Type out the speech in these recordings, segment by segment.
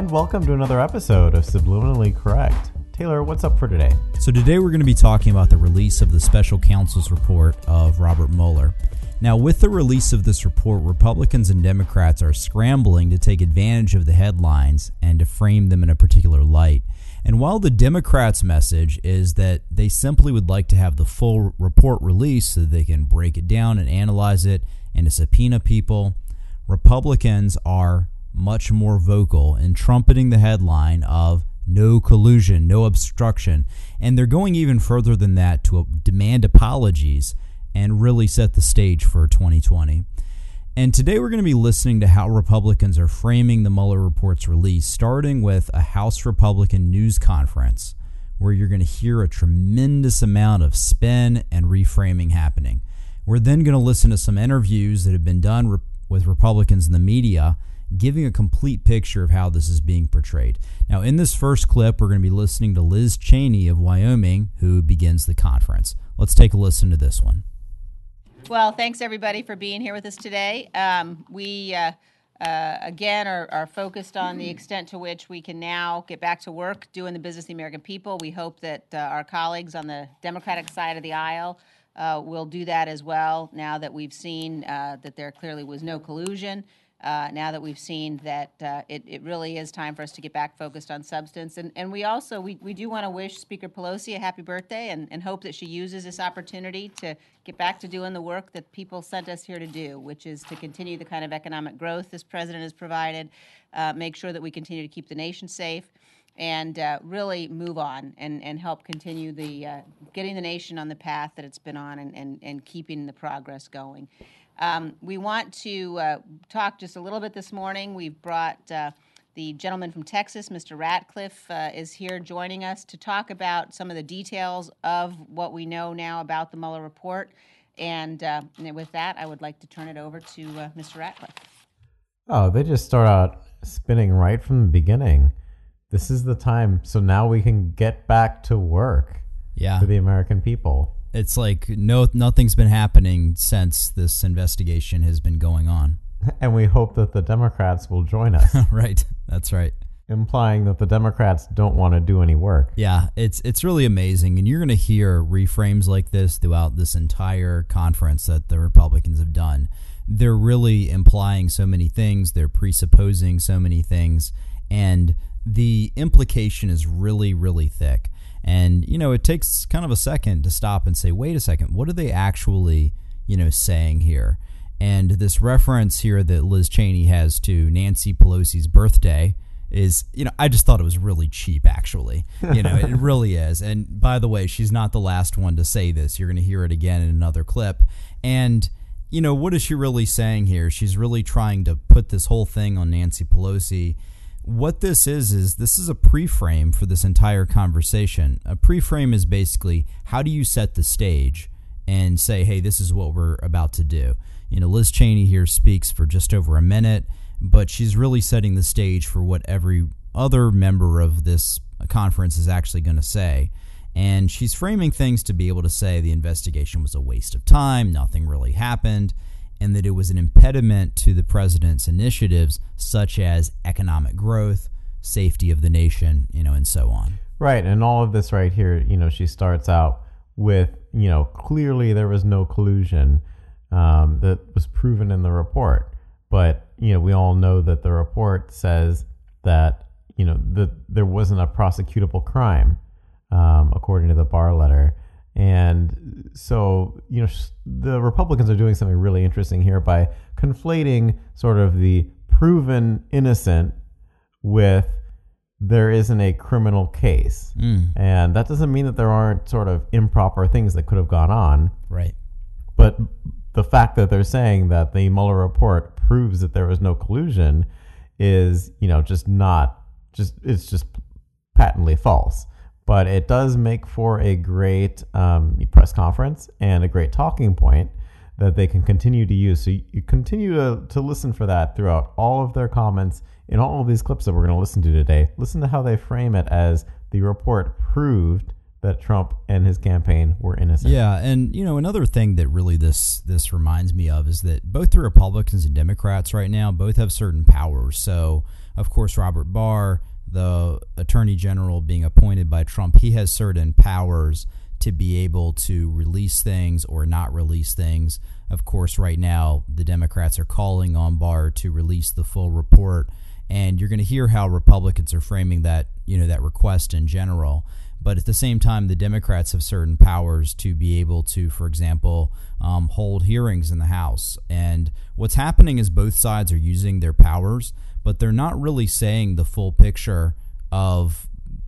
And welcome to another episode of Subliminally Correct. Taylor, what's up for today? So, today we're going to be talking about the release of the special counsel's report of Robert Mueller. Now, with the release of this report, Republicans and Democrats are scrambling to take advantage of the headlines and to frame them in a particular light. And while the Democrats' message is that they simply would like to have the full report released so that they can break it down and analyze it and to subpoena people, Republicans are much more vocal in trumpeting the headline of no collusion, no obstruction. And they're going even further than that to demand apologies and really set the stage for 2020. And today we're going to be listening to how Republicans are framing the Mueller report's release, starting with a House Republican news conference where you're going to hear a tremendous amount of spin and reframing happening. We're then going to listen to some interviews that have been done with Republicans in the media giving a complete picture of how this is being portrayed. Now, in this first clip, we're going to be listening to Liz Cheney of Wyoming, who begins the conference. Let's take a listen to this one. Well, thanks everybody for being here with us today. Um, we uh, uh, again are, are, focused on the extent to which we can now get back to work doing the business of the American people. We hope that uh, our colleagues on the Democratic side of the aisle uh, will do that as well. Now that we've seen uh, that there clearly was no collusion uh, now that we've seen that uh, it, it really is time for us to get back focused on substance. And, and we also, we, we do want to wish Speaker Pelosi a happy birthday and, and hope that she uses this opportunity to get back to doing the work that people sent us here to do, which is to continue the kind of economic growth this president has provided, uh, make sure that we continue to keep the nation safe, and uh, really move on and, and help continue the uh, getting the nation on the path that it's been on and, and, and keeping the progress going. Um, we want to uh, talk just a little bit this morning. We've brought uh, the gentleman from Texas, Mr. Ratcliffe, uh, is here joining us to talk about some of the details of what we know now about the Mueller report. And, uh, and with that, I would like to turn it over to uh, Mr. Ratcliffe. Oh, they just start out spinning right from the beginning. This is the time. So now we can get back to work yeah. for the American people it's like no nothing's been happening since this investigation has been going on. And we hope that the Democrats will join us. right. That's right. Implying that the Democrats don't want to do any work. Yeah, it's it's really amazing and you're going to hear reframes like this throughout this entire conference that the Republicans have done. They're really implying so many things, they're presupposing so many things and the implication is really really thick. And, you know, it takes kind of a second to stop and say, wait a second, what are they actually, you know, saying here? And this reference here that Liz Cheney has to Nancy Pelosi's birthday is, you know, I just thought it was really cheap, actually. You know, it really is. And by the way, she's not the last one to say this. You're going to hear it again in another clip. And, you know, what is she really saying here? She's really trying to put this whole thing on Nancy Pelosi what this is is this is a pre-frame for this entire conversation. A pre-frame is basically how do you set the stage and say, "Hey, this is what we're about to do." You know, Liz Cheney here speaks for just over a minute, but she's really setting the stage for what every other member of this conference is actually going to say. And she's framing things to be able to say the investigation was a waste of time, nothing really happened and that it was an impediment to the president's initiatives such as economic growth, safety of the nation, you know, and so on. Right, and all of this right here, you know, she starts out with, you know, clearly there was no collusion um, that was proven in the report, but you know, we all know that the report says that you know that there wasn't a prosecutable crime, um, according to the Barr letter. And so, you know, the Republicans are doing something really interesting here by conflating sort of the proven innocent with there isn't a criminal case. Mm. And that doesn't mean that there aren't sort of improper things that could have gone on. Right. But the fact that they're saying that the Mueller report proves that there was no collusion is, you know, just not just it's just patently false. But it does make for a great um, press conference and a great talking point that they can continue to use. So you, continue to, to listen for that throughout all of their comments in all of these clips that we're going to listen to today. Listen to how they frame it as the report proved that Trump and his campaign were innocent. Yeah, and you know another thing that really this this reminds me of is that both the Republicans and Democrats right now both have certain powers. So, of course, Robert Barr, the Attorney General being appointed by Trump, he has certain powers to be able to release things or not release things. Of course, right now the Democrats are calling on Barr to release the full report, and you're going to hear how Republicans are framing that you know that request in general. But at the same time, the Democrats have certain powers to be able to, for example, um, hold hearings in the House. And what's happening is both sides are using their powers, but they're not really saying the full picture of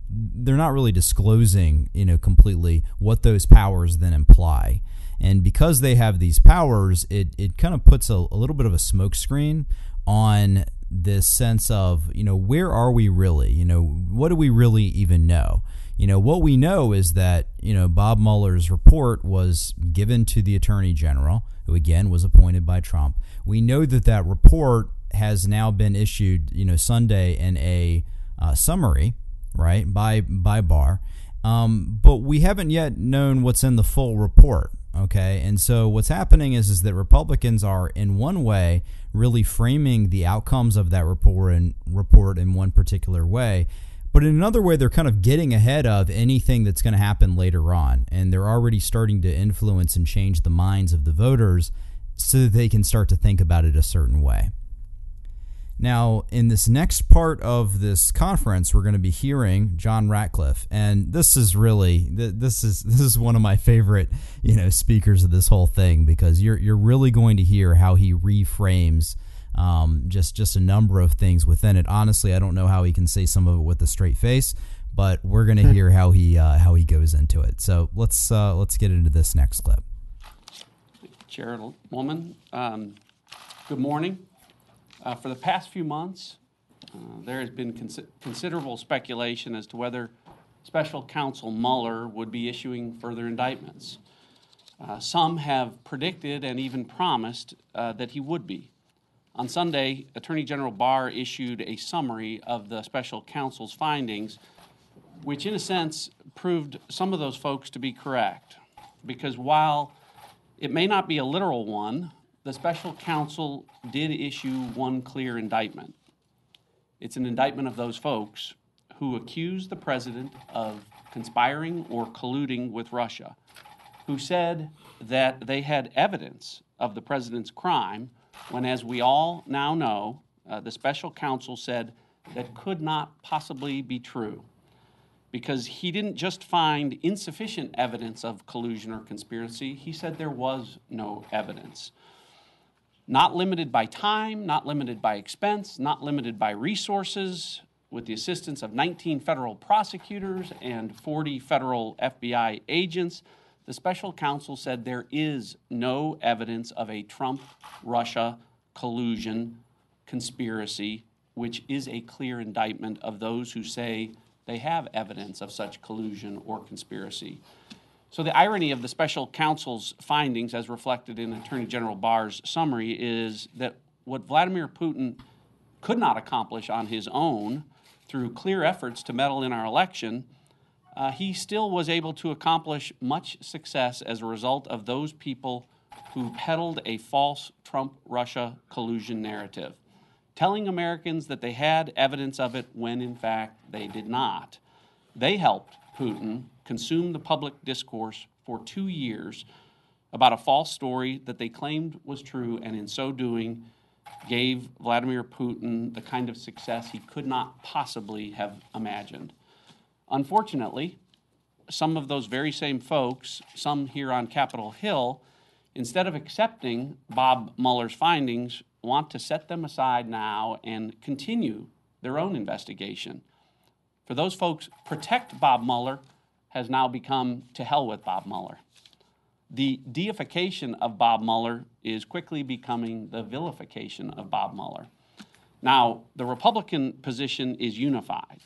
they're not really disclosing, you know, completely what those powers then imply. And because they have these powers, it, it kind of puts a, a little bit of a smokescreen on this sense of, you know, where are we really? You know, what do we really even know? You know, what we know is that, you know, Bob Mueller's report was given to the Attorney General, who again was appointed by Trump. We know that that report has now been issued, you know, Sunday in a uh, summary right, by by Barr. Um, but we haven't yet known what's in the full report. Okay, and so what's happening is is that Republicans are in one way really framing the outcomes of that report and report in one particular way, but in another way they're kind of getting ahead of anything that's going to happen later on, and they're already starting to influence and change the minds of the voters so that they can start to think about it a certain way. Now, in this next part of this conference, we're going to be hearing John Ratcliffe, and this is really this is this is one of my favorite you know speakers of this whole thing because you're you're really going to hear how he reframes um, just just a number of things within it. Honestly, I don't know how he can say some of it with a straight face, but we're going to hear how he uh, how he goes into it. So let's uh, let's get into this next clip. Chairwoman, um, good morning. Uh, for the past few months, uh, there has been cons- considerable speculation as to whether Special Counsel Mueller would be issuing further indictments. Uh, some have predicted and even promised uh, that he would be. On Sunday, Attorney General Barr issued a summary of the special counsel's findings, which, in a sense, proved some of those folks to be correct. Because while it may not be a literal one, the special counsel did issue one clear indictment. It's an indictment of those folks who accused the president of conspiring or colluding with Russia, who said that they had evidence of the president's crime, when, as we all now know, uh, the special counsel said that could not possibly be true because he didn't just find insufficient evidence of collusion or conspiracy, he said there was no evidence not limited by time, not limited by expense, not limited by resources, with the assistance of 19 federal prosecutors and 40 federal FBI agents, the special counsel said there is no evidence of a Trump Russia collusion conspiracy, which is a clear indictment of those who say they have evidence of such collusion or conspiracy. So, the irony of the special counsel's findings, as reflected in Attorney General Barr's summary, is that what Vladimir Putin could not accomplish on his own through clear efforts to meddle in our election, uh, he still was able to accomplish much success as a result of those people who peddled a false Trump Russia collusion narrative, telling Americans that they had evidence of it when in fact they did not. They helped Putin consume the public discourse for two years about a false story that they claimed was true, and in so doing, gave Vladimir Putin the kind of success he could not possibly have imagined. Unfortunately, some of those very same folks, some here on Capitol Hill, instead of accepting Bob Mueller's findings, want to set them aside now and continue their own investigation. For those folks, protect Bob Mueller has now become to hell with Bob Mueller. The deification of Bob Mueller is quickly becoming the vilification of Bob Mueller. Now, the Republican position is unified.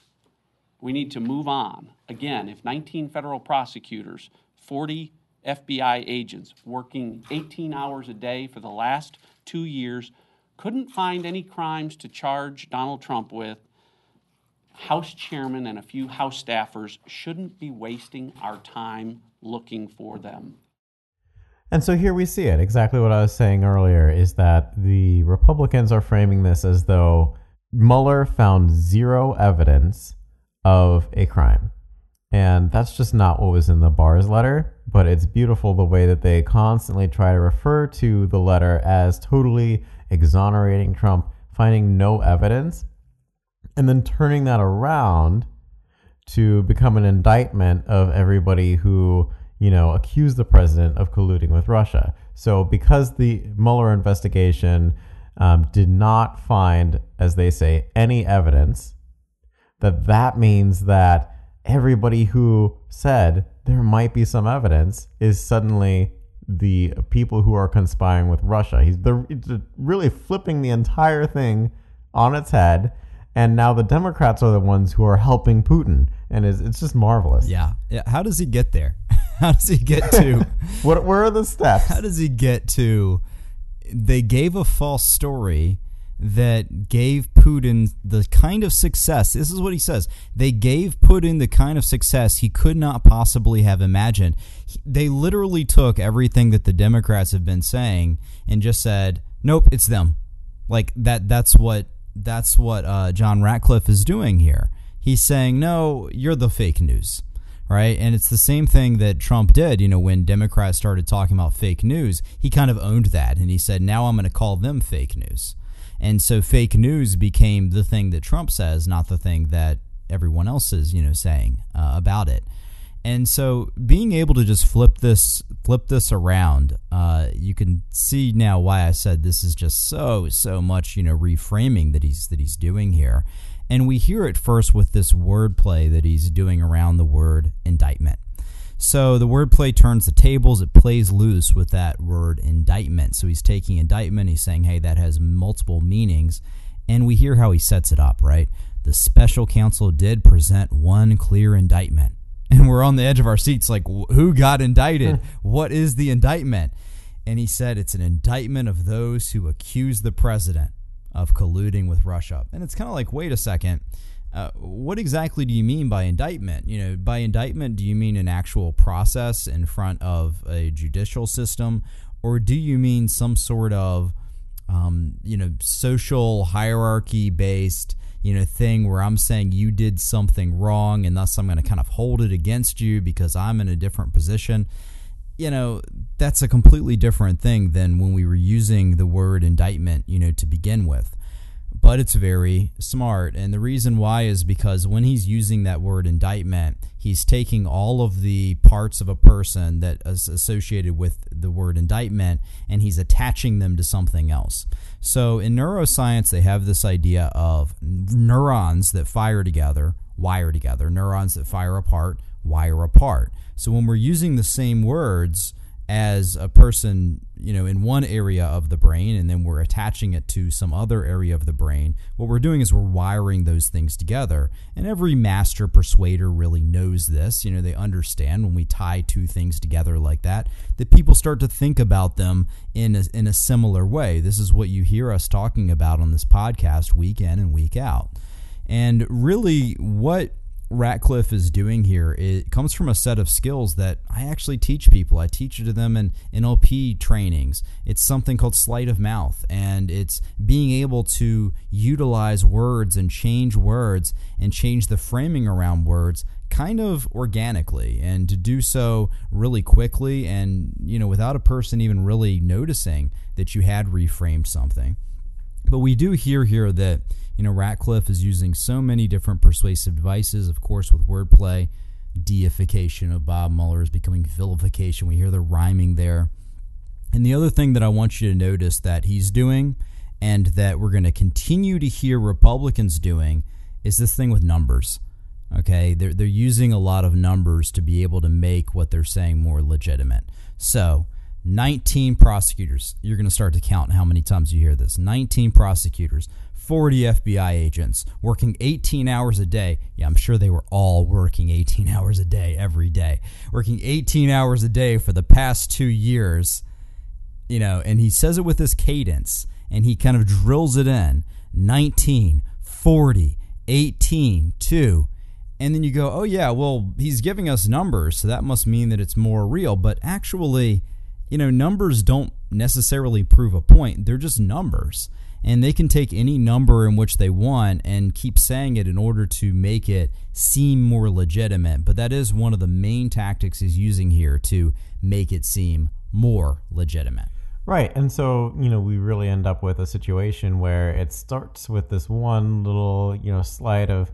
We need to move on. Again, if 19 federal prosecutors, 40 FBI agents working 18 hours a day for the last two years couldn't find any crimes to charge Donald Trump with, House chairman and a few House staffers shouldn't be wasting our time looking for them. And so here we see it. Exactly what I was saying earlier is that the Republicans are framing this as though Mueller found zero evidence of a crime. And that's just not what was in the Barr's letter, but it's beautiful the way that they constantly try to refer to the letter as totally exonerating Trump, finding no evidence, and then turning that around to become an indictment of everybody who, you know, accused the president of colluding with Russia. So because the Mueller investigation um, did not find, as they say, any evidence, that that means that everybody who said there might be some evidence is suddenly the people who are conspiring with Russia. He's the, really flipping the entire thing on its head. And now the Democrats are the ones who are helping Putin, and it's, it's just marvelous. Yeah. yeah. How does he get there? How does he get to? what? Where are the steps? How does he get to? They gave a false story that gave Putin the kind of success. This is what he says. They gave Putin the kind of success he could not possibly have imagined. They literally took everything that the Democrats have been saying and just said, "Nope, it's them." Like that. That's what. That's what uh, John Ratcliffe is doing here. He's saying, "No, you're the fake news." right? And it's the same thing that Trump did, you know, when Democrats started talking about fake news, he kind of owned that and he said, now I'm going to call them fake news. And so fake news became the thing that Trump says, not the thing that everyone else is, you know, saying uh, about it. And so being able to just flip this flip this around, uh, you can see now why I said this is just so so much, you know, reframing that he's that he's doing here. And we hear it first with this wordplay that he's doing around the word indictment. So the wordplay turns the tables. It plays loose with that word indictment. So he's taking indictment. He's saying, hey, that has multiple meanings. And we hear how he sets it up, right? The special counsel did present one clear indictment. And we're on the edge of our seats like, who got indicted? what is the indictment? And he said, it's an indictment of those who accuse the president of colluding with Russia. And it's kind of like, wait a second uh, what exactly do you mean by indictment? You know, by indictment, do you mean an actual process in front of a judicial system, or do you mean some sort of, um, you know, social hierarchy based, you know, thing where I'm saying you did something wrong, and thus I'm going to kind of hold it against you because I'm in a different position? You know, that's a completely different thing than when we were using the word indictment, you know, to begin with but it's very smart. And the reason why is because when he's using that word indictment, he's taking all of the parts of a person that is associated with the word indictment and he's attaching them to something else. So in neuroscience, they have this idea of neurons that fire together, wire together, neurons that fire apart, wire apart. So when we're using the same words, as a person, you know, in one area of the brain and then we're attaching it to some other area of the brain, what we're doing is we're wiring those things together. And every master persuader really knows this. You know, they understand when we tie two things together like that, that people start to think about them in a, in a similar way. This is what you hear us talking about on this podcast week in and week out. And really, what Ratcliffe is doing here it comes from a set of skills that I actually teach people. I teach it to them in NLP trainings. It's something called sleight of mouth, and it's being able to utilize words and change words and change the framing around words kind of organically and to do so really quickly and you know without a person even really noticing that you had reframed something But we do hear here that you know Ratcliffe is using so many different persuasive devices, of course, with wordplay. Deification of Bob Mueller is becoming vilification. We hear the rhyming there. And the other thing that I want you to notice that he's doing and that we're going to continue to hear Republicans doing is this thing with numbers. Okay, they're, they're using a lot of numbers to be able to make what they're saying more legitimate. So, 19 prosecutors. You're going to start to count how many times you hear this. 19 prosecutors, 40 FBI agents working 18 hours a day. Yeah, I'm sure they were all working 18 hours a day every day. Working 18 hours a day for the past two years. You know, and he says it with this cadence and he kind of drills it in 19, 40, 18, 2. And then you go, oh, yeah, well, he's giving us numbers, so that must mean that it's more real. But actually, you know, numbers don't necessarily prove a point, they're just numbers. And they can take any number in which they want and keep saying it in order to make it seem more legitimate. But that is one of the main tactics he's using here to make it seem more legitimate. Right. And so, you know, we really end up with a situation where it starts with this one little, you know, sleight of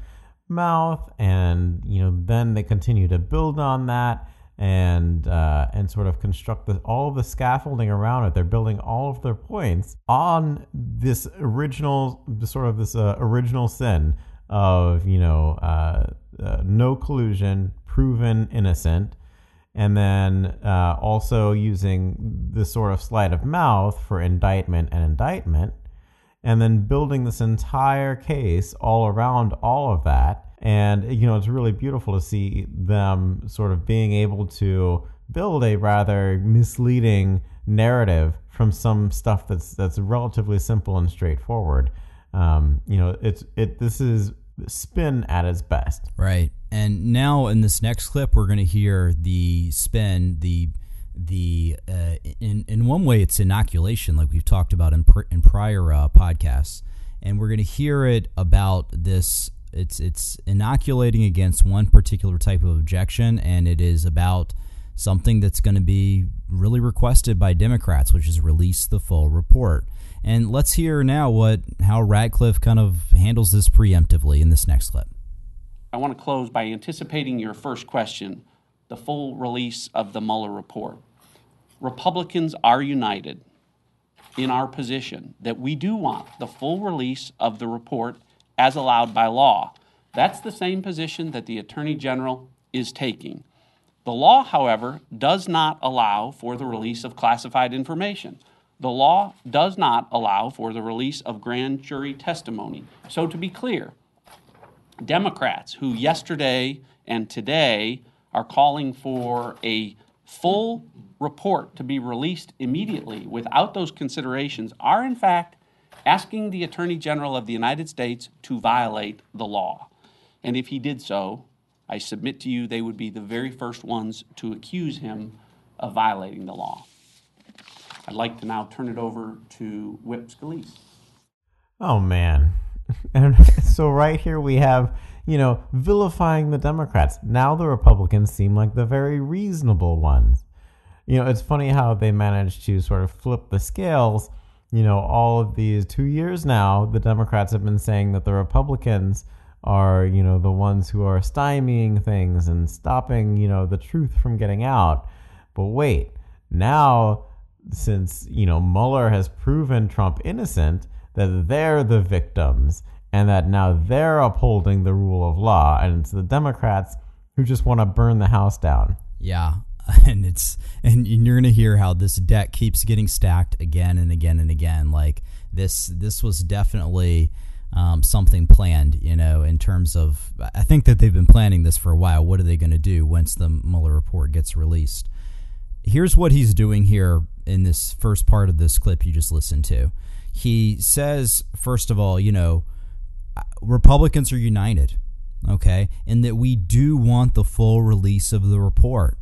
mouth and, you know, then they continue to build on that and uh, and sort of construct the, all of the scaffolding around it. They're building all of their points on this original, sort of this uh, original sin of you know uh, uh no collusion, proven innocent, and then uh, also using this sort of sleight of mouth for indictment and indictment, and then building this entire case all around all of that. And you know, it's really beautiful to see them sort of being able to build a rather misleading narrative from some stuff that's that's relatively simple and straightforward. Um, you know, it's it. This is spin at its best. Right. And now in this next clip, we're going to hear the spin, the the uh, in in one way it's inoculation, like we've talked about in pr- in prior uh, podcasts, and we're going to hear it about this. It's it's inoculating against one particular type of objection, and it is about something that's going to be really requested by Democrats, which is release the full report. And let's hear now what how Ratcliffe kind of handles this preemptively in this next clip. I want to close by anticipating your first question the full release of the Mueller report. Republicans are united in our position that we do want the full release of the report as allowed by law. That's the same position that the Attorney General is taking. The law, however, does not allow for the release of classified information. The law does not allow for the release of grand jury testimony. So, to be clear, Democrats who yesterday and today are calling for a full report to be released immediately without those considerations are, in fact, asking the Attorney General of the United States to violate the law. And if he did so, I submit to you they would be the very first ones to accuse him of violating the law. I'd like to now turn it over to Whip Scalise. Oh, man. And so, right here, we have, you know, vilifying the Democrats. Now the Republicans seem like the very reasonable ones. You know, it's funny how they managed to sort of flip the scales. You know, all of these two years now, the Democrats have been saying that the Republicans are, you know, the ones who are stymieing things and stopping, you know, the truth from getting out. But wait, now since you know Mueller has proven Trump innocent, that they're the victims and that now they're upholding the rule of law, and it's the Democrats who just want to burn the house down. Yeah, and it's and you're gonna hear how this deck keeps getting stacked again and again and again. Like this, this was definitely. Um, something planned, you know, in terms of. I think that they've been planning this for a while. What are they going to do once the Mueller report gets released? Here's what he's doing here in this first part of this clip you just listened to. He says, first of all, you know, Republicans are united, okay, and that we do want the full release of the report.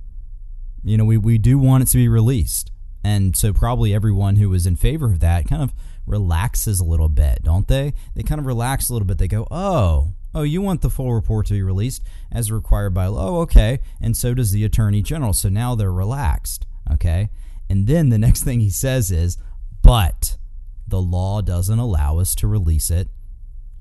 You know, we, we do want it to be released. And so, probably everyone who is in favor of that kind of relaxes a little bit, don't they? They kind of relax a little bit. They go, oh, oh, you want the full report to be released as required by law. Oh, okay. And so does the attorney general. So now they're relaxed, okay? And then the next thing he says is, but the law doesn't allow us to release it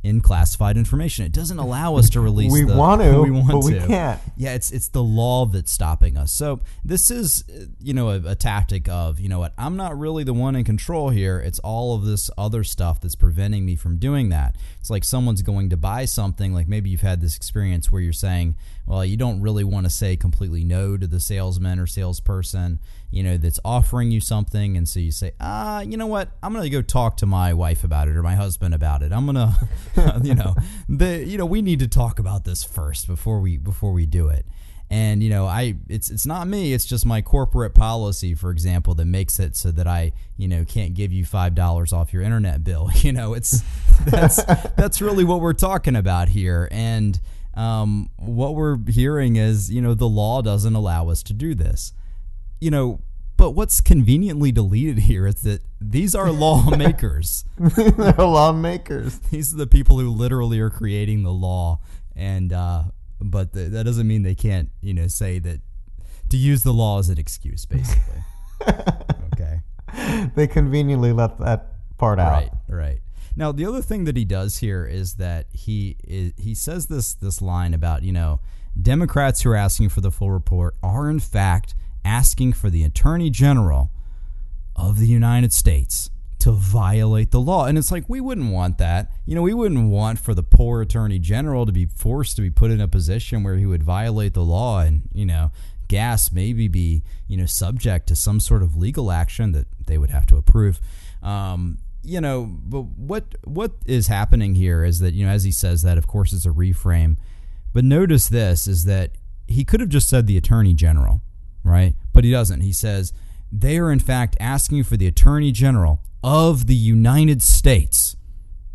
in classified information. It doesn't allow us to release. We the, want to, we want but we can't. Yeah, it's it's the law that's stopping us. So this is, you know, a, a tactic of, you know what, I'm not really the one in control here. It's all of this other stuff that's preventing me from doing that. It's like someone's going to buy something. Like maybe you've had this experience where you're saying, well, you don't really want to say completely no to the salesman or salesperson, you know, that's offering you something, and so you say, ah, you know what, I'm going to go talk to my wife about it or my husband about it. I'm gonna, you know, the you know, we need to talk about this first before we before we do it. And you know i it's it's not me. It's just my corporate policy for example that makes it so that i you know can't give you five dollars off your internet bill. You know it's that's that's really what we're talking about here. And um, what we're hearing is you know the law doesn't allow us to do this. You know but what's conveniently deleted here is that these are lawmakers. They're lawmakers. these are the people who literally are creating the law. And uh, but th- that doesn't mean they can't you know say that to use the law as an excuse basically. Okay. They conveniently left that part out. right right now the other thing that he does here is that he is, he says this this line about you know democrats who are asking for the full report are in fact asking for the attorney general of the United States to violate the law. And it's like, we wouldn't want that. You know, we wouldn't want for the poor attorney general to be forced to be put in a position where he would violate the law and, you know, gas maybe be, you know, subject to some sort of legal action that they would have to approve. Um, you know, but what what is happening here is that, you know, as he says that, of course, it's a reframe. But notice this is that he could have just said the attorney general, right? But he doesn't. He says they are in fact asking for the attorney general of the United States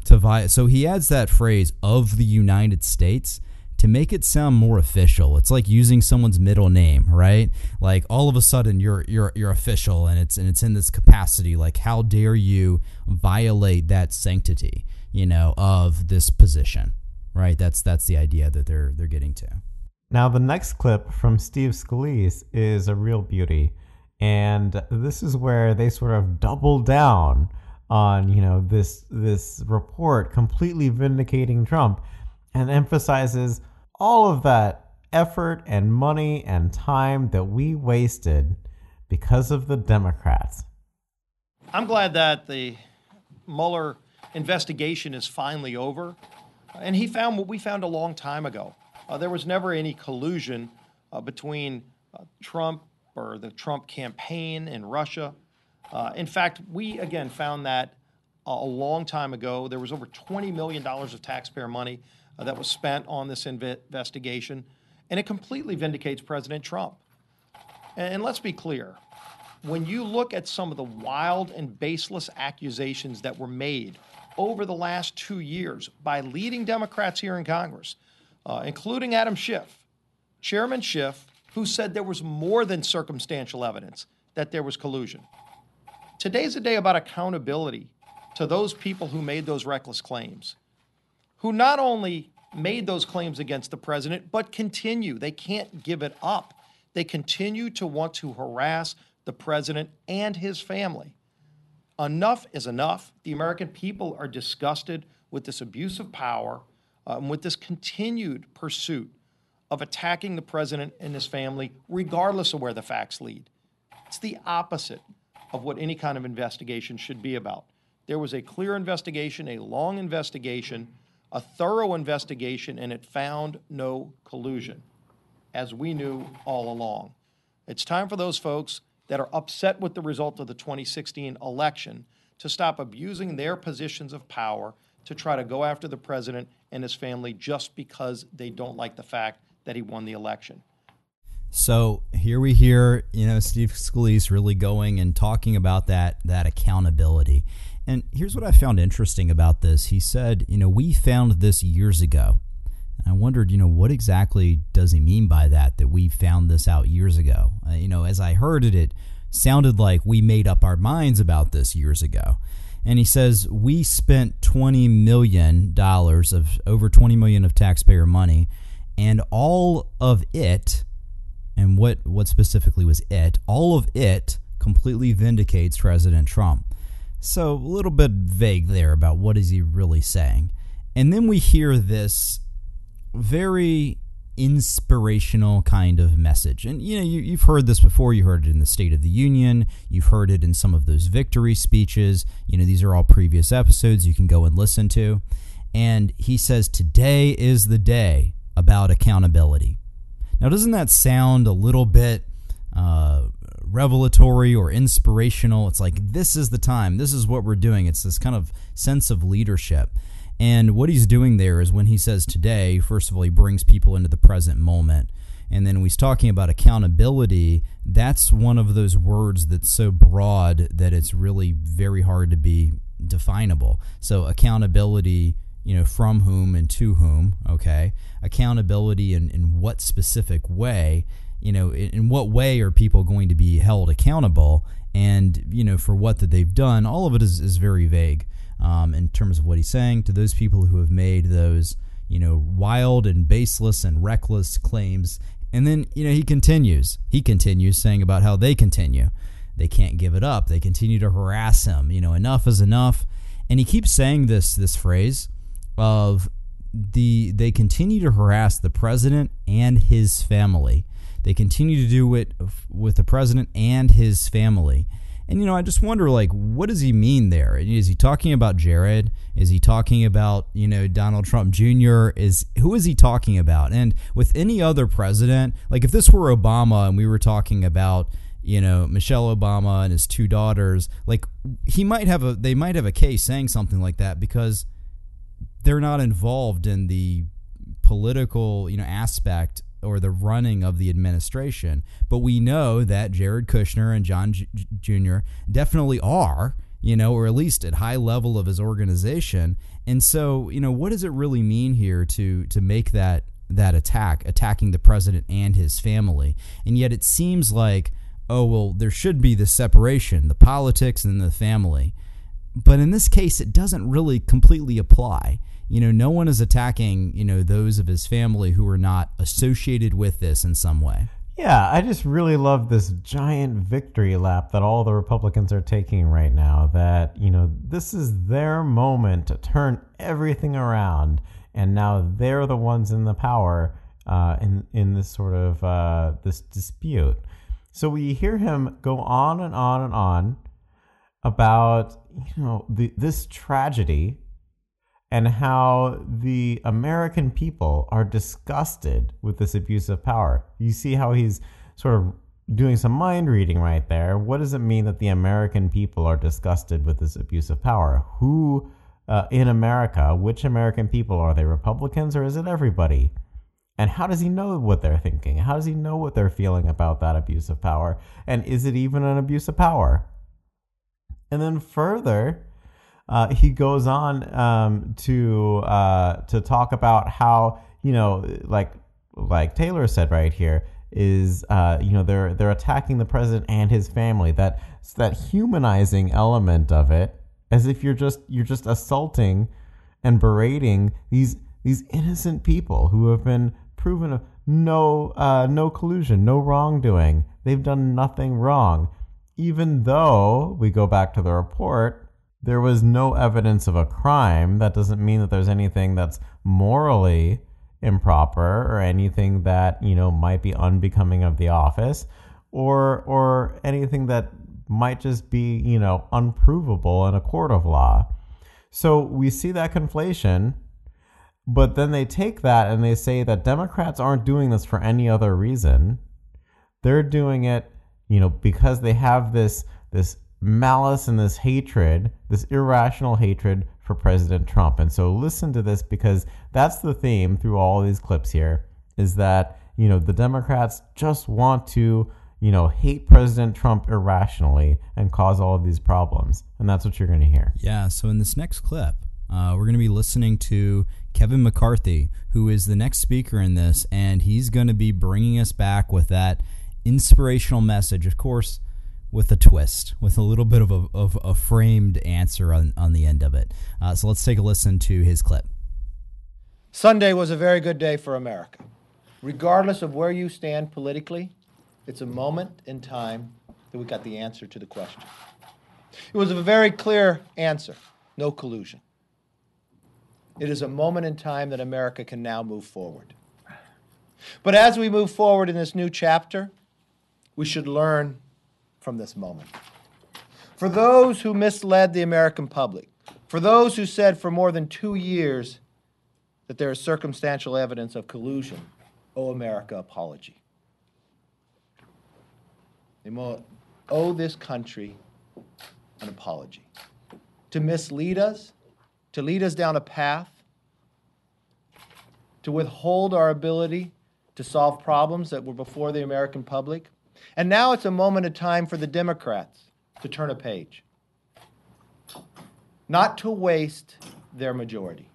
to vi- so he adds that phrase of the United States to make it sound more official. It's like using someone's middle name, right? Like all of a sudden you're you're you're official and it's and it's in this capacity like how dare you violate that sanctity, you know, of this position. Right? That's that's the idea that they're they're getting to. Now, the next clip from Steve Scalise is a real beauty. And this is where they sort of double down on, you know, this this report completely vindicating Trump and emphasizes all of that effort and money and time that we wasted because of the Democrats. I'm glad that the Mueller investigation is finally over. And he found what we found a long time ago. Uh, there was never any collusion uh, between uh, Trump or the Trump campaign and Russia. Uh, in fact, we again found that a a long time ago. There was over $20 million of taxpayer money uh, that was spent on this inve- investigation, and it completely vindicates President Trump. And, and let's be clear when you look at some of the wild and baseless accusations that were made over the last two years by leading Democrats here in Congress, uh, including Adam Schiff, Chairman Schiff, who said there was more than circumstantial evidence that there was collusion. Today's a day about accountability to those people who made those reckless claims, who not only made those claims against the president, but continue. They can't give it up. They continue to want to harass the president and his family. Enough is enough. The American people are disgusted with this abuse of power um, with this continued pursuit of attacking the president and his family, regardless of where the facts lead. It's the opposite of what any kind of investigation should be about. There was a clear investigation, a long investigation, a thorough investigation, and it found no collusion, as we knew all along. It's time for those folks that are upset with the result of the 2016 election to stop abusing their positions of power to try to go after the president and his family just because they don't like the fact that he won the election. So here we hear, you know, Steve Scalise really going and talking about that that accountability. And here's what I found interesting about this. He said, you know, we found this years ago. And I wondered, you know, what exactly does he mean by that? That we found this out years ago. Uh, you know, as I heard it, it sounded like we made up our minds about this years ago. And he says we spent twenty million dollars of over twenty million of taxpayer money, and all of it and what what specifically was it all of it completely vindicates president trump So a little bit vague there about what is he really saying. And then we hear this very inspirational kind of message. And you know, you, have heard this before. You heard it in the State of the Union. You've heard it in some of those victory speeches. You know, these are all previous episodes you can go and listen to. And he says, Today is the day about accountability. Now, doesn't that sound a little bit uh, revelatory or inspirational? It's like, this is the time. This is what we're doing. It's this kind of sense of leadership. And what he's doing there is when he says today, first of all, he brings people into the present moment. And then when he's talking about accountability, that's one of those words that's so broad that it's really very hard to be definable. So, accountability, you know, from whom and to whom, okay? Accountability in, in what specific way, you know, in, in what way are people going to be held accountable? And, you know, for what that they've done, all of it is, is very vague um, in terms of what he's saying. To those people who have made those you know wild and baseless and reckless claims. And then you know he continues. He continues saying about how they continue. They can't give it up. They continue to harass him. You know enough is enough. And he keeps saying this this phrase of the they continue to harass the president and his family they continue to do it with the president and his family and you know, I just wonder, like, what does he mean there? Is he talking about Jared? Is he talking about you know Donald Trump Jr.? Is who is he talking about? And with any other president, like if this were Obama and we were talking about you know Michelle Obama and his two daughters, like he might have a they might have a case saying something like that because they're not involved in the political you know aspect or the running of the administration. But we know that Jared Kushner and John J- Jr. definitely are, you know, or at least at high level of his organization. And so, you know, what does it really mean here to to make that that attack, attacking the president and his family? And yet it seems like, oh well, there should be the separation, the politics and the family. But in this case, it doesn't really completely apply you know, no one is attacking, you know, those of his family who are not associated with this in some way. Yeah, I just really love this giant victory lap that all the Republicans are taking right now. That, you know, this is their moment to turn everything around. And now they're the ones in the power uh, in, in this sort of uh, this dispute. So we hear him go on and on and on about, you know, the, this tragedy and how the American people are disgusted with this abuse of power. You see how he's sort of doing some mind reading right there. What does it mean that the American people are disgusted with this abuse of power? Who uh, in America, which American people are they Republicans or is it everybody? And how does he know what they're thinking? How does he know what they're feeling about that abuse of power? And is it even an abuse of power? And then further, uh, he goes on um, to uh, to talk about how you know, like like Taylor said right here, is uh, you know they're they're attacking the president and his family. That that humanizing element of it, as if you're just you're just assaulting and berating these these innocent people who have been proven of no uh, no collusion, no wrongdoing. They've done nothing wrong, even though we go back to the report there was no evidence of a crime, that doesn't mean that there's anything that's morally improper or anything that, you know, might be unbecoming of the office or or anything that might just be, you know, unprovable in a court of law. So we see that conflation, but then they take that and they say that Democrats aren't doing this for any other reason. They're doing it, you know, because they have this this malice and this hatred, this irrational hatred for President Trump. And so listen to this because that's the theme through all these clips here is that, you know, the Democrats just want to, you know, hate President Trump irrationally and cause all of these problems. And that's what you're going to hear. Yeah. So in this next clip, uh, we're going to be listening to Kevin McCarthy, who is the next speaker in this, and he's going to be bringing us back with that inspirational message. Of course, with a twist, with a little bit of a, of a framed answer on, on the end of it. Uh, so let's take a listen to his clip. Sunday was a very good day for America. Regardless of where you stand politically, it's a moment in time that we got the answer to the question. It was a very clear answer no collusion. It is a moment in time that America can now move forward. But as we move forward in this new chapter, we should learn from this moment. For those who misled the American public, for those who said for more than two years that there is circumstantial evidence of collusion, owe America apology. They owe this country an apology. To mislead us, to lead us down a path, to withhold our ability to solve problems that were before the American public. And now it's a moment of time for the Democrats to turn a page, not to waste their majority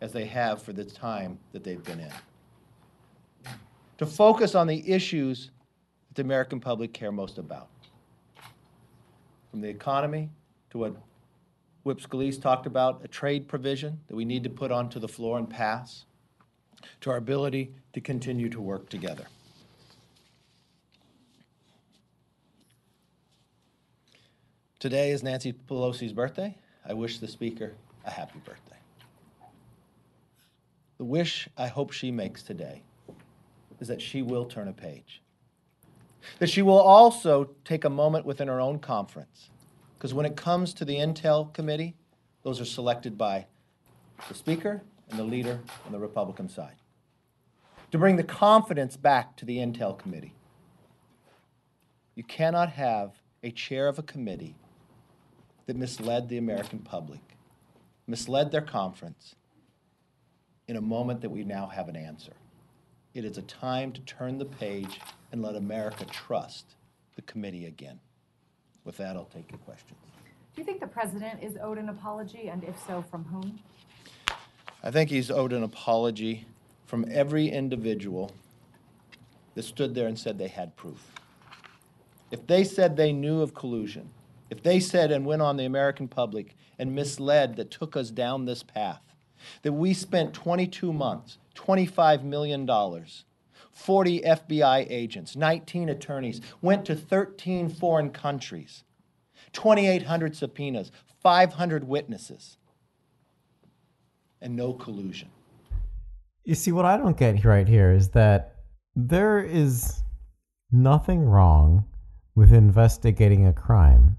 as they have for the time that they've been in, to focus on the issues that the American public care most about. From the economy to what Whip Scalise talked about, a trade provision that we need to put onto the floor and pass, to our ability to continue to work together. Today is Nancy Pelosi's birthday. I wish the Speaker a happy birthday. The wish I hope she makes today is that she will turn a page. That she will also take a moment within her own conference. Because when it comes to the Intel Committee, those are selected by the Speaker and the leader on the Republican side. To bring the confidence back to the Intel Committee. You cannot have a chair of a committee that misled the American public, misled their conference in a moment that we now have an answer. It is a time to turn the page and let America trust the committee again. With that, I'll take your questions. Do you think the president is owed an apology, and if so, from whom? I think he's owed an apology from every individual that stood there and said they had proof. If they said they knew of collusion, if they said and went on the American public and misled that took us down this path, that we spent 22 months, $25 million, 40 FBI agents, 19 attorneys, went to 13 foreign countries, 2,800 subpoenas, 500 witnesses, and no collusion. You see, what I don't get right here is that there is nothing wrong with investigating a crime,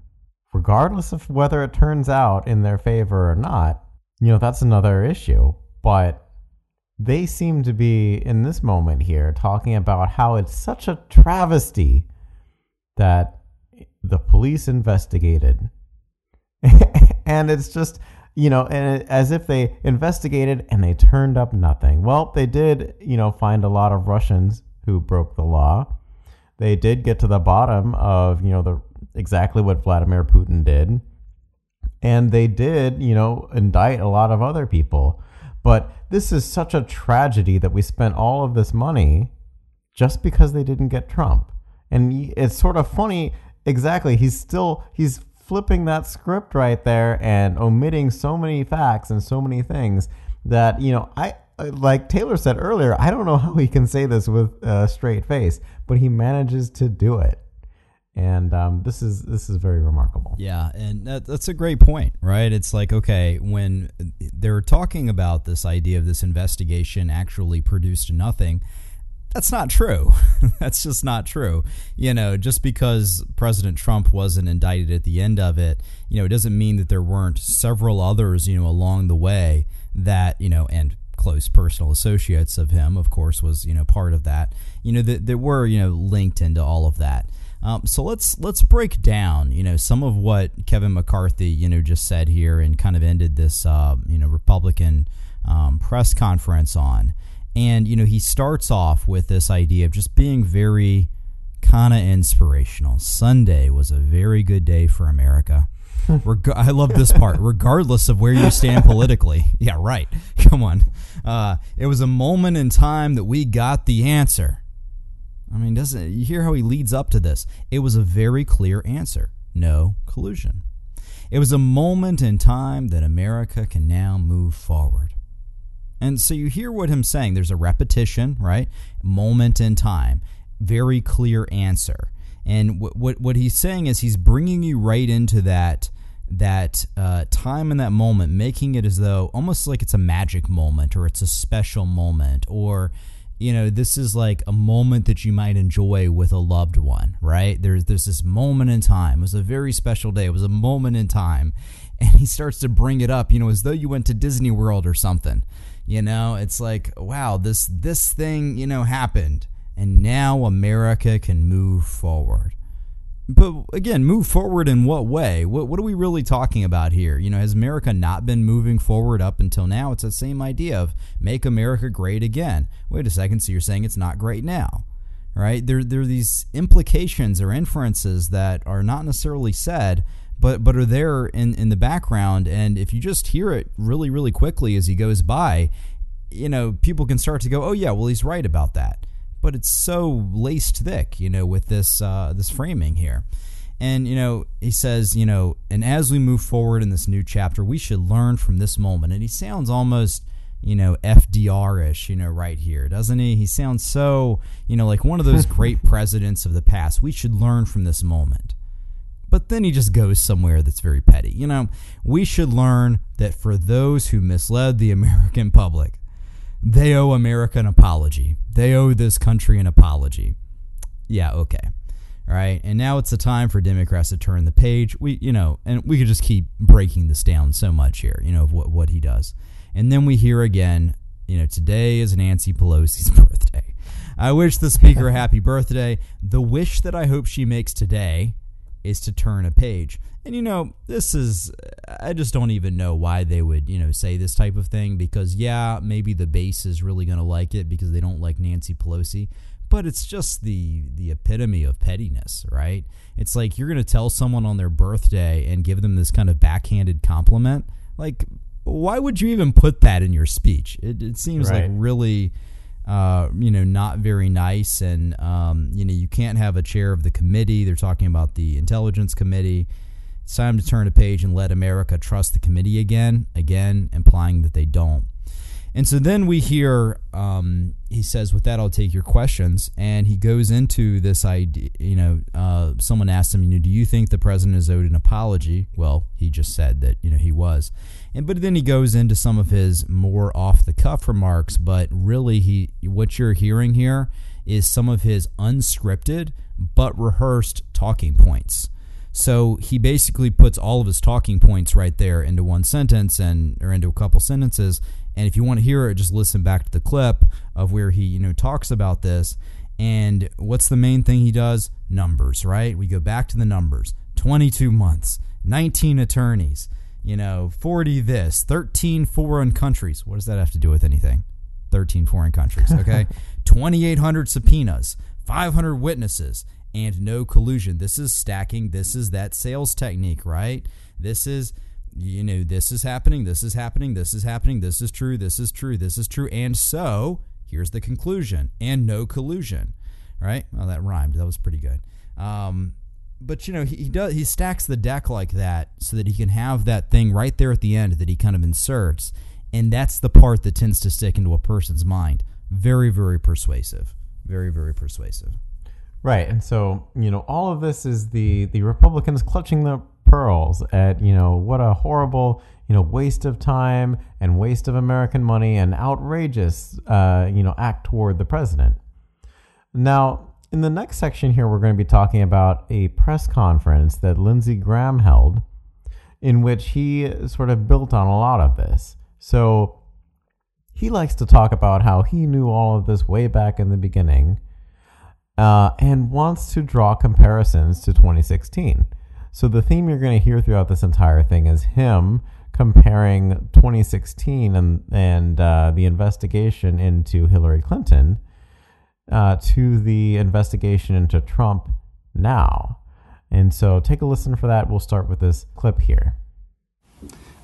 regardless of whether it turns out in their favor or not. You know, that's another issue. But they seem to be, in this moment here, talking about how it's such a travesty that the police investigated. and it's just you know, and as if they investigated and they turned up nothing. Well, they did, you know, find a lot of Russians who broke the law. They did get to the bottom of, you know, the exactly what Vladimir Putin did. And they did, you know, indict a lot of other people. But this is such a tragedy that we spent all of this money just because they didn't get Trump. And it's sort of funny exactly he's still he's flipping that script right there and omitting so many facts and so many things that you know I like Taylor said earlier. I don't know how he can say this with a straight face, but he manages to do it. And um, this is this is very remarkable. Yeah, and that, that's a great point, right? It's like okay, when they're talking about this idea of this investigation actually produced nothing, that's not true. that's just not true. You know, just because President Trump wasn't indicted at the end of it, you know, it doesn't mean that there weren't several others, you know, along the way that, you know, and close personal associates of him, of course, was, you know, part of that, you know, that, that were, you know, linked into all of that. Um, so let's let's break down, you know, some of what Kevin McCarthy, you know, just said here and kind of ended this, uh, you know, Republican um, press conference on. And, you know, he starts off with this idea of just being very kind of inspirational. Sunday was a very good day for America. Reg- I love this part, regardless of where you stand politically. Yeah, right. Come on. Uh, it was a moment in time that we got the answer. I mean, doesn't you hear how he leads up to this? It was a very clear answer: no collusion. It was a moment in time that America can now move forward. And so you hear what him saying. There's a repetition, right? Moment in time. Very clear answer. And what, what, what he's saying is he's bringing you right into that that uh, time and that moment, making it as though almost like it's a magic moment or it's a special moment or you know this is like a moment that you might enjoy with a loved one right? There's there's this moment in time. It was a very special day. It was a moment in time. And he starts to bring it up you know as though you went to disney world or something. You know it's like wow this this thing you know happened. And now america can move forward but again, move forward in what way? What, what are we really talking about here? You know, has America not been moving forward up until now? It's the same idea of make America great again. Wait a second, so you're saying it's not great now, right? There, there are these implications or inferences that are not necessarily said, but but are there in in the background. And if you just hear it really, really quickly as he goes by, you know, people can start to go, oh yeah, well he's right about that but it's so laced thick, you know, with this uh, this framing here. And you know, he says, you know, and as we move forward in this new chapter, we should learn from this moment. And he sounds almost, you know, FDR-ish, you know, right here, doesn't he? He sounds so, you know, like one of those great presidents of the past. We should learn from this moment. But then he just goes somewhere that's very petty. You know, we should learn that for those who misled the American public, they owe America an apology. They owe this country an apology. Yeah, okay. All right. And now it's the time for Democrats to turn the page. We, you know, and we could just keep breaking this down so much here, you know, of what, what he does. And then we hear again, you know, today is Nancy Pelosi's birthday. I wish the speaker a happy birthday. The wish that I hope she makes today is to turn a page. And you know, this is I just don't even know why they would, you know, say this type of thing because yeah, maybe the base is really going to like it because they don't like Nancy Pelosi, but it's just the the epitome of pettiness, right? It's like you're going to tell someone on their birthday and give them this kind of backhanded compliment. Like why would you even put that in your speech? It, it seems right. like really uh, you know, not very nice. And, um, you know, you can't have a chair of the committee. They're talking about the intelligence committee. It's time to turn a page and let America trust the committee again, again, implying that they don't. And so then we hear um, he says, "With that, I'll take your questions." And he goes into this idea. You know, uh, someone asked him, "You know, do you think the president is owed an apology?" Well, he just said that you know he was. And but then he goes into some of his more off the cuff remarks. But really, he what you're hearing here is some of his unscripted but rehearsed talking points. So he basically puts all of his talking points right there into one sentence and or into a couple sentences and if you want to hear it, just listen back to the clip of where he, you know, talks about this. And what's the main thing he does? Numbers, right? We go back to the numbers. 22 months, 19 attorneys, you know, 40 this, 13 foreign countries. What does that have to do with anything? 13 foreign countries, okay? 2,800 subpoenas, 500 witnesses, and no collusion. This is stacking. This is that sales technique, right? This is you know, this is happening, this is happening, this is happening, this is true, this is true, this is true. And so here's the conclusion and no collusion. Right? Well, that rhymed. That was pretty good. Um, but you know, he, he does he stacks the deck like that so that he can have that thing right there at the end that he kind of inserts. And that's the part that tends to stick into a person's mind. Very, very persuasive. Very, very persuasive. Right. And so, you know, all of this is the the Republicans clutching the pearls at you know what a horrible you know waste of time and waste of American money and outrageous uh, you know act toward the president. Now, in the next section here, we're going to be talking about a press conference that Lindsey Graham held, in which he sort of built on a lot of this. So he likes to talk about how he knew all of this way back in the beginning. Uh, and wants to draw comparisons to 2016. So the theme you're going to hear throughout this entire thing is him comparing 2016 and and uh, the investigation into Hillary Clinton uh, to the investigation into Trump now. And so take a listen for that. We'll start with this clip here.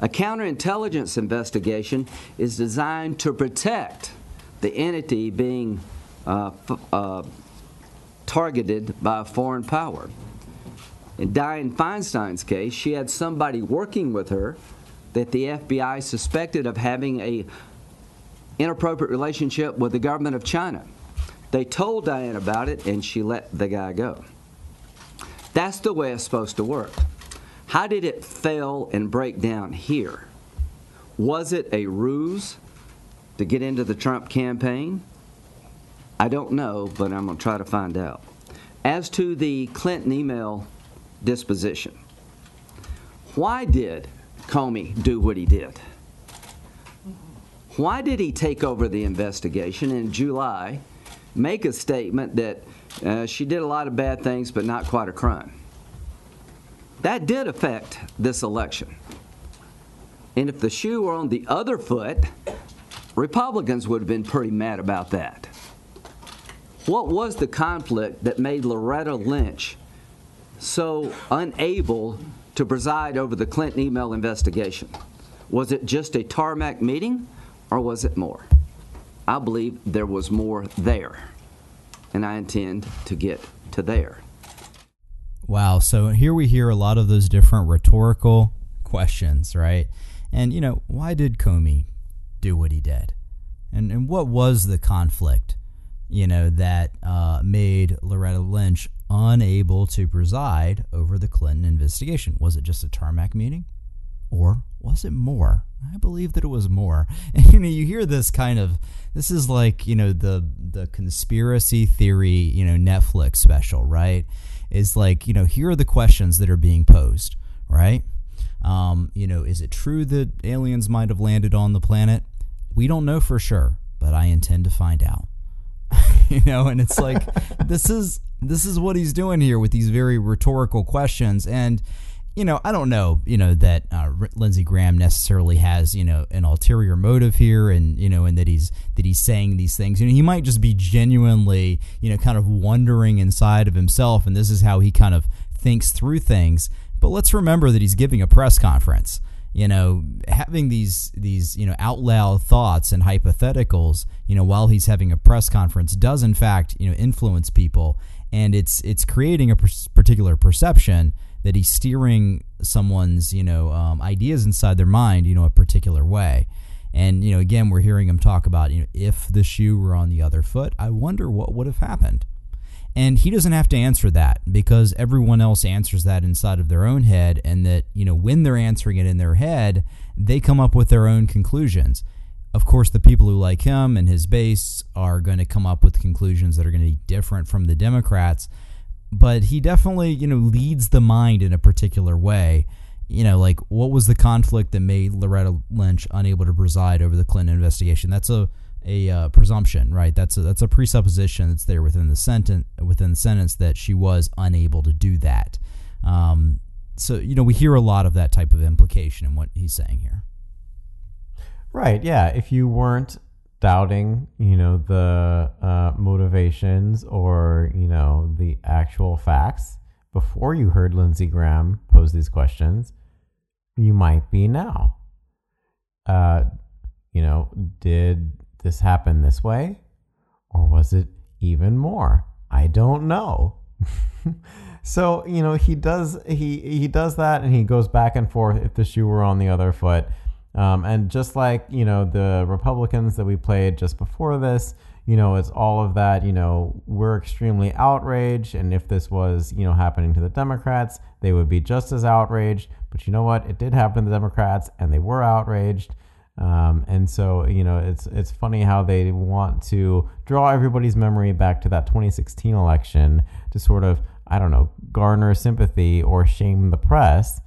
A counterintelligence investigation is designed to protect the entity being uh, uh targeted by a foreign power. In Dianne Feinstein's case, she had somebody working with her that the FBI suspected of having a inappropriate relationship with the government of China. They told Dianne about it and she let the guy go. That's the way it's supposed to work. How did it fail and break down here? Was it a ruse to get into the Trump campaign? I don't know, but I'm going to try to find out. As to the Clinton email disposition, why did Comey do what he did? Why did he take over the investigation in July, make a statement that uh, she did a lot of bad things, but not quite a crime? That did affect this election. And if the shoe were on the other foot, Republicans would have been pretty mad about that. What was the conflict that made Loretta Lynch so unable to preside over the Clinton email investigation? Was it just a tarmac meeting or was it more? I believe there was more there, and I intend to get to there. Wow. So here we hear a lot of those different rhetorical questions, right? And, you know, why did Comey do what he did? And, and what was the conflict, you know, that uh, made Loretta Lynch unable to preside over the Clinton investigation? Was it just a tarmac meeting? Or was it more? I believe that it was more. And you know, you hear this kind of this is like, you know, the the conspiracy theory, you know, Netflix special, right? Is like, you know, here are the questions that are being posed, right? Um, you know, is it true that aliens might have landed on the planet? We don't know for sure, but I intend to find out. you know, and it's like this is this is what he's doing here with these very rhetorical questions and you know, I don't know, you know, that uh, Lindsey Graham necessarily has, you know, an ulterior motive here, and you know, and that he's that he's saying these things. You know, he might just be genuinely, you know, kind of wondering inside of himself, and this is how he kind of thinks through things. But let's remember that he's giving a press conference. You know, having these these you know out loud thoughts and hypotheticals, you know, while he's having a press conference, does in fact you know influence people, and it's it's creating a particular perception that he's steering someone's you know um, ideas inside their mind you know a particular way. And you know again we're hearing him talk about you know if the shoe were on the other foot i wonder what would have happened and he doesn't have to answer that because everyone else answers that inside of their own head and that you know when they're answering it in their head they come up with their own conclusions of course the people who like him and his base are going to come up with conclusions that are going to be different from the democrats but he definitely, you know, leads the mind in a particular way. You know, like what was the conflict that made Loretta Lynch unable to preside over the Clinton investigation? That's a a uh, presumption, right? That's a, that's a presupposition that's there within the sentence within the sentence that she was unable to do that. Um, so you know, we hear a lot of that type of implication in what he's saying here. Right. Yeah. If you weren't doubting, you know, the uh, motivations or, you know, the actual facts before you heard Lindsey Graham pose these questions, you might be now. Uh, you know, did this happen this way? Or was it even more? I don't know. so, you know, he does he he does that and he goes back and forth if the shoe were on the other foot. Um, and just like, you know, the Republicans that we played just before this, you know, it's all of that, you know, we're extremely outraged. And if this was, you know, happening to the Democrats, they would be just as outraged. But you know what? It did happen to the Democrats and they were outraged. Um, and so, you know, it's it's funny how they want to draw everybody's memory back to that 2016 election to sort of, I don't know, garner sympathy or shame the press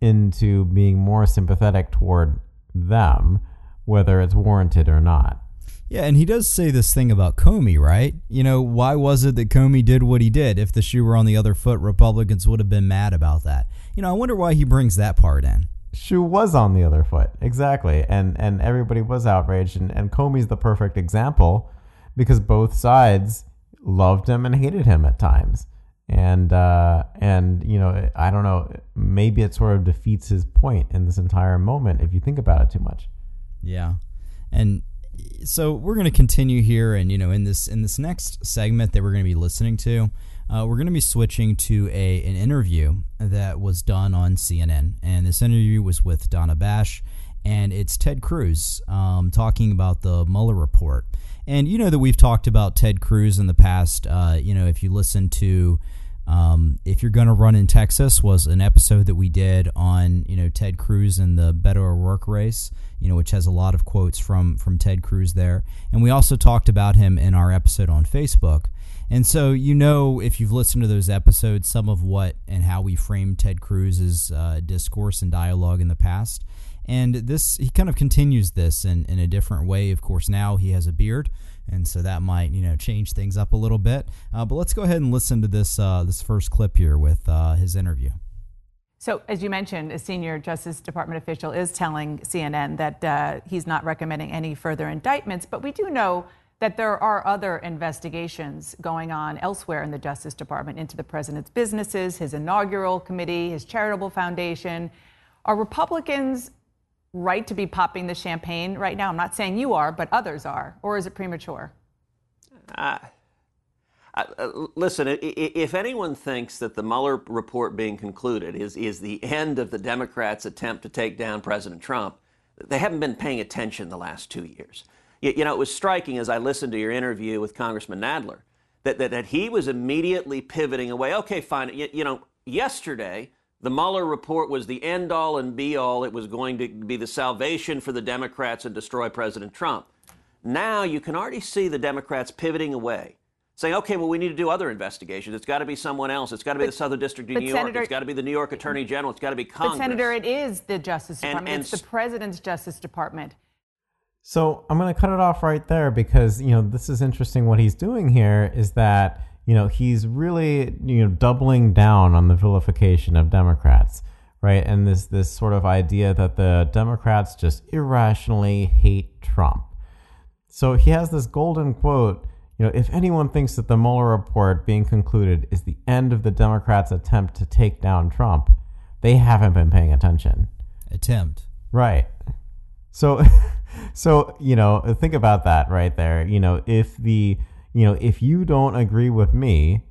into being more sympathetic toward them, whether it's warranted or not. Yeah, and he does say this thing about Comey, right? You know, why was it that Comey did what he did? If the shoe were on the other foot, Republicans would have been mad about that. You know, I wonder why he brings that part in. Shoe was on the other foot, exactly, and and everybody was outraged, and and Comey's the perfect example because both sides loved him and hated him at times. And uh, and you know I don't know maybe it sort of defeats his point in this entire moment if you think about it too much. Yeah, and so we're going to continue here, and you know in this in this next segment that we're going to be listening to, uh, we're going to be switching to a an interview that was done on CNN, and this interview was with Dana Bash, and it's Ted Cruz um, talking about the Mueller report. And you know that we've talked about Ted Cruz in the past. Uh, you know, if you listen to Um, if you're going to run in Texas was an episode that we did on you know Ted Cruz and the Beto O'Rourke race, you know, which has a lot of quotes from from Ted Cruz there, and we also talked about him in our episode on Facebook. And so you know if you've listened to those episodes, some of what and how we framed Ted Cruz's uh, discourse and dialogue in the past. And this he kind of continues this in, in a different way. Of course, now he has a beard and so that might you know change things up a little bit. Uh, but let's go ahead and listen to this uh, this first clip here with uh, his interview. So, as you mentioned, a senior Justice Department official is telling CNN that uh, he's not recommending any further indictments, but we do know that there are other investigations going on elsewhere in the Justice Department into the president's businesses, his inaugural committee, his charitable foundation. Are Republicans right to be popping the champagne right now? I'm not saying you are, but others are. Or is it premature? Uh, uh, listen, if anyone thinks that the Mueller report being concluded is, is the end of the Democrats' attempt to take down President Trump, they haven't been paying attention the last two years. You, you know, it was striking as I listened to your interview with Congressman Nadler that, that, that he was immediately pivoting away. Okay, fine. You, you know, yesterday, the Mueller report was the end all and be all. It was going to be the salvation for the Democrats and destroy President Trump. Now you can already see the Democrats pivoting away, saying, okay, well, we need to do other investigations. It's got to be someone else. It's got to be but, the Southern District of New York. It's got to be the New York Attorney General. It's got to be Congress. But, Senator, it is the Justice Department. And, and it's the President's Justice Department. So I'm going to cut it off right there because, you know, this is interesting. What he's doing here is that you know, he's really you know doubling down on the vilification of Democrats, right? And this this sort of idea that the Democrats just irrationally hate Trump. So he has this golden quote. You know, if anyone thinks that the Mueller report being concluded is the end of the Democrats' attempt to take down Trump, they haven't been paying attention. Attempt. Right. So, so you know, think about that right there. You know, if the you know, if you don't agree with me,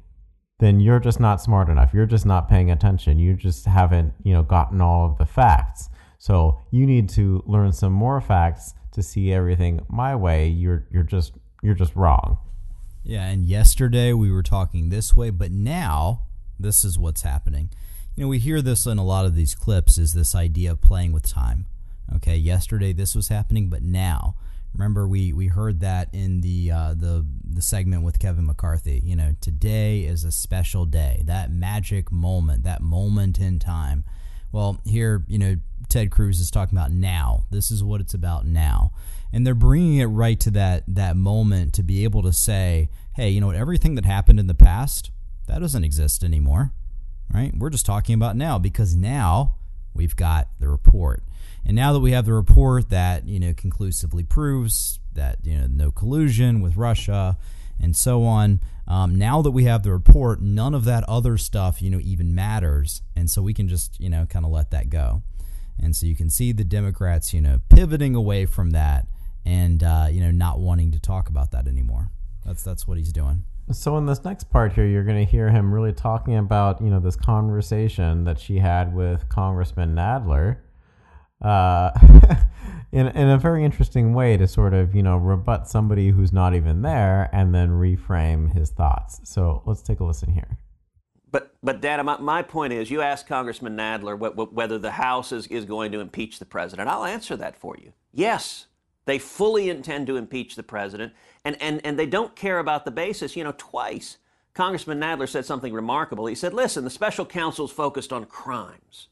then you're just not smart enough. You're just not paying attention. You just haven't, you know, gotten all of the facts. So you need to learn some more facts to see everything my way. You're you're just you're just wrong. Yeah, and yesterday we were talking this way, but now this is what's happening. You know, we hear this in a lot of these clips is this idea of playing with time. Okay, yesterday this was happening, but now Remember, we, we heard that in the uh, the the segment with Kevin McCarthy. You know, today is a special day. That magic moment, that moment in time. Well, here, you know, Ted Cruz is talking about now. This is what it's about now, and they're bringing it right to that that moment to be able to say, hey, you know, everything that happened in the past that doesn't exist anymore, right? We're just talking about now because now we've got the report. And now that we have the report that you know conclusively proves that you know no collusion with Russia and so on, um, now that we have the report, none of that other stuff you know even matters, and so we can just you know kind of let that go. And so you can see the Democrats you know pivoting away from that and uh, you know not wanting to talk about that anymore. That's that's what he's doing. So in this next part here, you're going to hear him really talking about you know this conversation that she had with Congressman Nadler uh, in in a very interesting way to sort of you know rebut somebody who's not even there and then reframe his thoughts. So let's take a listen here. But but Dad, my, my point is, you asked Congressman Nadler what, what, whether the House is, is going to impeach the president. I'll answer that for you. Yes, they fully intend to impeach the president, and and and they don't care about the basis. You know, twice. Congressman Nadler said something remarkable. He said, "Listen, the special counsel's focused on crimes."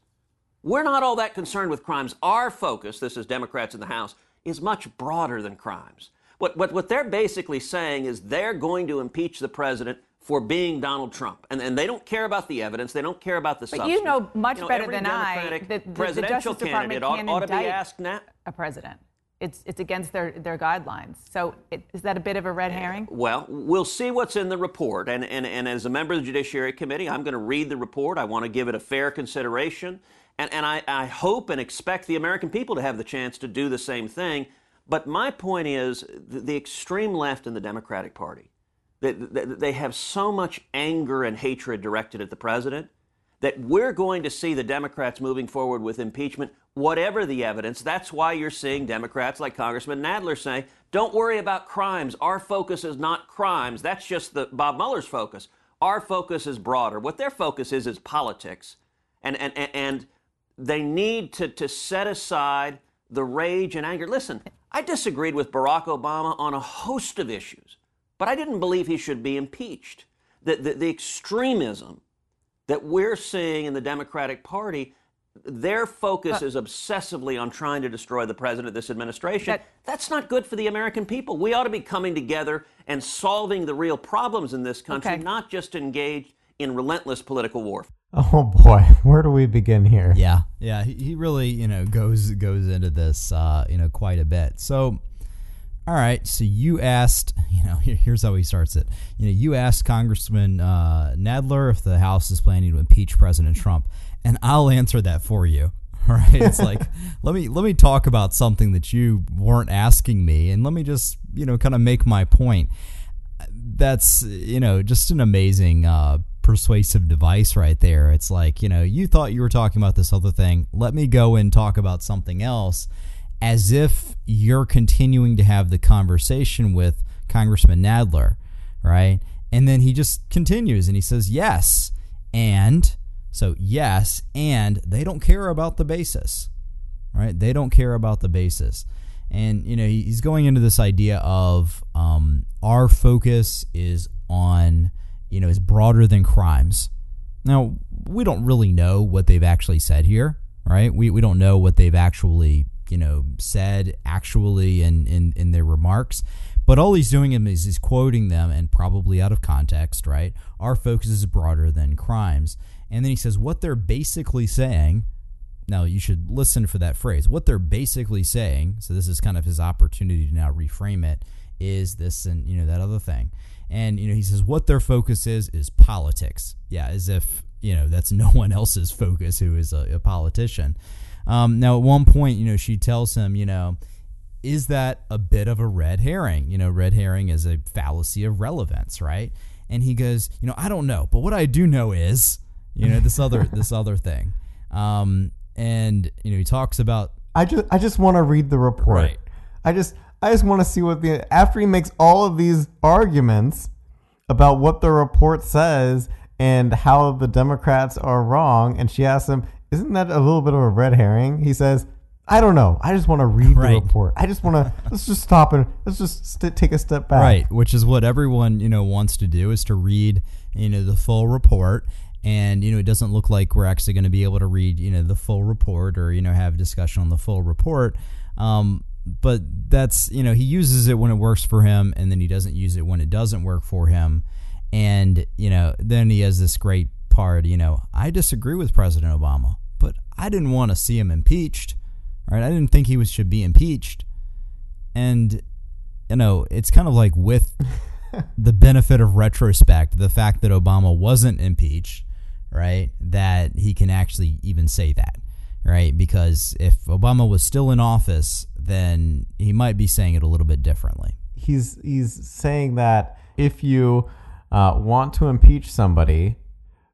We're not all that concerned with crimes. Our focus, this is Democrats in the House, is much broader than crimes. What, what, what they're basically saying is they're going to impeach the president for being Donald Trump. And, and they don't care about the evidence. They don't care about the but substance. you know much you know, better than I that the, presidential the Justice candidate ought, ought to be asked now. a president. It's, it's against their, their guidelines. So it, is that a bit of a red eh, herring? Well, we'll see what's in the report. And, and, and as a member of the Judiciary Committee, I'm going to read the report. I want to give it a fair consideration. And, and I, I hope and expect the American people to have the chance to do the same thing. But my point is the, the extreme left in the Democratic Party, they, they, they have so much anger and hatred directed at the president that we're going to see the Democrats moving forward with impeachment, whatever the evidence. That's why you're seeing Democrats like Congressman Nadler say, don't worry about crimes. Our focus is not crimes. That's just the Bob Mueller's focus. Our focus is broader. What their focus is is politics. And, and, and they need to, to set aside the rage and anger. Listen, I disagreed with Barack Obama on a host of issues, but I didn't believe he should be impeached. The, the, the extremism that we're seeing in the Democratic Party their focus is obsessively on trying to destroy the president of this administration. That- That's not good for the American people. We ought to be coming together and solving the real problems in this country, Okay. not just engaged in relentless political warfare. Oh boy, where do we begin here? Yeah, yeah, he, he really you know goes goes into this uh, you know quite a bit. So, all right, so you asked you know here, here's how he starts it. You know, you asked Congressman uh, Nadler if the House is planning to impeach President Trump, and I'll answer that for you. All right, it's like let me let me talk about something that you weren't asking me, and let me just you know kind of make my point that's you know just an amazing uh, persuasive device right there. It's like you know you thought you were talking about this other thing. Let me go and talk about something else, as if you're continuing to have the conversation with Congressman Nadler, right? And then he just continues and he says yes, and so yes, and they don't care about the basis right? They don't care about the basis. And, you know, he's going into this idea of um, our focus is on, you know, is broader than crimes. Now, we don't really know what they've actually said here, right? We, we don't know what they've actually, you know, said actually in, in, in their remarks. But all he's doing is he's quoting them and probably out of context, right? Our focus is broader than crimes. And then he says what they're basically saying now you should listen for that phrase. What they're basically saying, so this is kind of his opportunity to now reframe it, is this and you know that other thing. And you know he says what their focus is is politics. Yeah, as if you know that's no one else's focus who is a, a politician. Um, now at one point, you know she tells him, you know, is that a bit of a red herring? You know, red herring is a fallacy of relevance, right? And he goes, you know, I don't know, but what I do know is, you know, this other this other thing. Um, and you know, he talks about I just I just want to read the report. Right. I just I just want to see what the after he makes all of these arguments about what the report says and how the Democrats are wrong, and she asks him, "Isn't that a little bit of a red herring?" He says, "I don't know. I just want to read Right. the report. I just want to let's just stop and let's just st- take a step back." right, which is what everyone you know wants to do is to read you know the full report. And you know, it doesn't look like we're actually going to be able to read you know the full report or you know have a discussion on the full report. Um, but that's you know he uses it when it works for him, and then he doesn't use it when it doesn't work for him. And you know, then he has this great part. You know, I disagree with President Obama, but I didn't want to see him impeached. Right? I didn't think he was should be impeached. And you know, it's kind of like with the benefit of retrospect, the fact that Obama wasn't impeached, right? That he can actually even say that, right? Because if Obama was still in office, then he might be saying it a little bit differently. he's he's saying that if you uh, want to impeach somebody,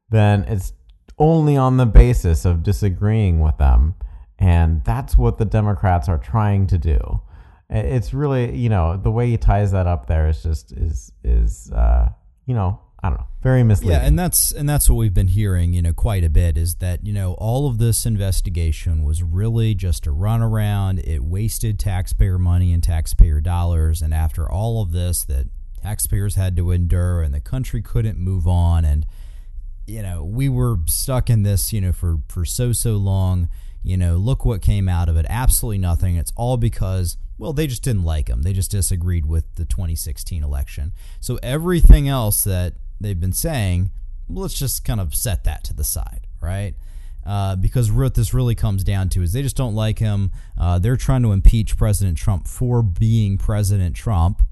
then it's only on the basis of disagreeing with them, and that's what the Democrats are trying to do. It's really you know the way he ties that up there is just is is uh, you know I don't know very misleading. Yeah, and that's and that's what we've been hearing, you know, quite a bit is that, you know, all of this investigation was really just a runaround. It wasted taxpayer money and taxpayer dollars, and after all of this that taxpayers had to endure and the country couldn't move on and you know, we were stuck in this, you know, for for so so long. You know, look what came out of it. Absolutely nothing. It's all because well, they just didn't like him. They just disagreed with the 2016 election. So everything else that they've been saying, let's just kind of set that to the side, right? Uh, because what this really comes down to is they just don't like him. Uh, they're trying to impeach President Trump for being President Trump,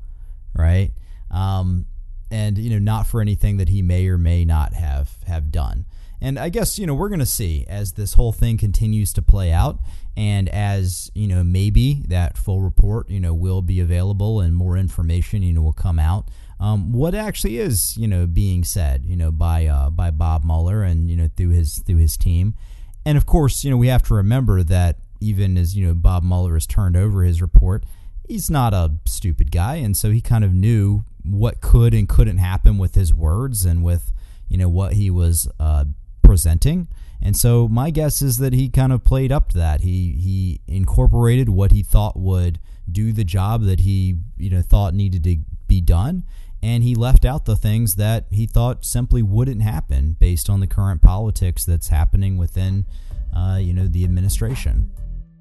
right? Um, and you know, not for anything that he may or may not have have done. And I guess you know we're going to see as this whole thing continues to play out, and as you know maybe that full report you know will be available and more information you know will come out. Um, what actually is you know being said you know by uh, by Bob Mueller and you know through his through his team, and of course you know we have to remember that even as you know Bob Mueller has turned over his report, he's not a stupid guy, and so he kind of knew what could and couldn't happen with his words and with you know what he was uh, presenting. And so my guess is that he kind of played up to that. He he incorporated what he thought would do the job that he you know thought needed to be done, and he left out the things that he thought simply wouldn't happen based on the current politics that's happening within uh, you know the administration.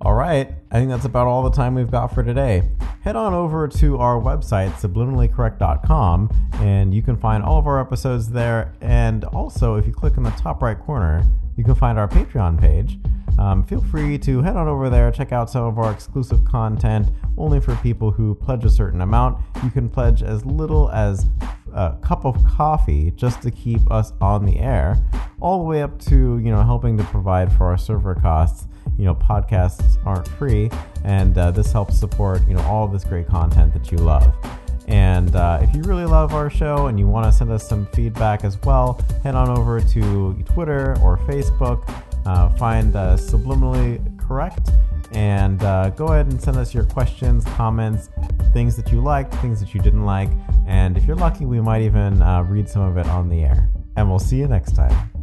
All right, I think that's about all the time we've got for today. Head on over to our website, subliminallycorrect.com, and you can find all of our episodes there. And also, if you click in the top right corner, you can find our Patreon page. Um, feel free to head on over there, check out some of our exclusive content only for people who pledge a certain amount. You can pledge as little as a cup of coffee just to keep us on the air, all the way up to you know helping to provide for our server costs you know podcasts aren't free and uh, this helps support you know all this great content that you love. And uh, if you really love our show and you want to send us some feedback as well head on over to twitter or facebook uh, find uh, subliminally correct and uh, go ahead and send us your questions comments things that you liked things that you didn't like and if you're lucky we might even uh, read some of it on the air. And we'll see you next time